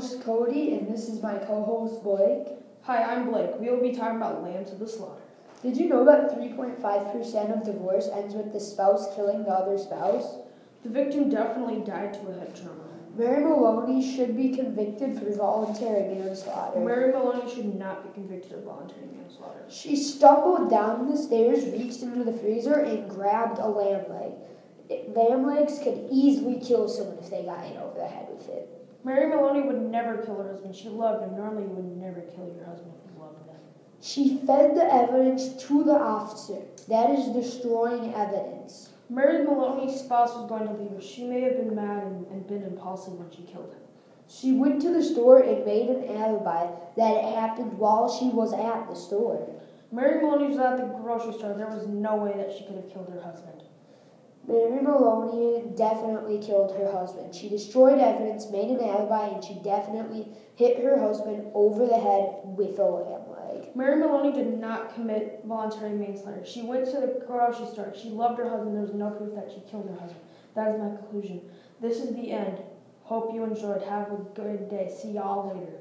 host Cody, and this is my co host Blake. Hi, I'm Blake. We will be talking about lamb to the slaughter. Did you know that 3.5% of divorce ends with the spouse killing the other spouse? The victim definitely died to a head trauma. Mary Maloney should be convicted for voluntary manslaughter. Mary Maloney should not be convicted of voluntary manslaughter. She stumbled down the stairs, reached into the freezer, and grabbed a lamb leg. Lamb legs could easily kill someone if they got hit over the head with it. Mary Maloney would never kill her husband. She loved him. Normally, you would never kill your husband if you loved them. She fed the evidence to the officer. That is destroying evidence. Mary Maloney's spouse was going to leave her. She may have been mad and, and been impulsive when she killed him. She went to the store and made an alibi that it happened while she was at the store. Mary Maloney was at the grocery store. There was no way that she could have killed her husband. Mary Maloney definitely killed her husband. She destroyed evidence, made an alibi, and she definitely hit her husband over the head with a lamb leg. Mary Maloney did not commit voluntary manslaughter. She went to the grocery store. She loved her husband. There was no proof that she killed her husband. That is my conclusion. This is the end. Hope you enjoyed. Have a good day. See y'all later.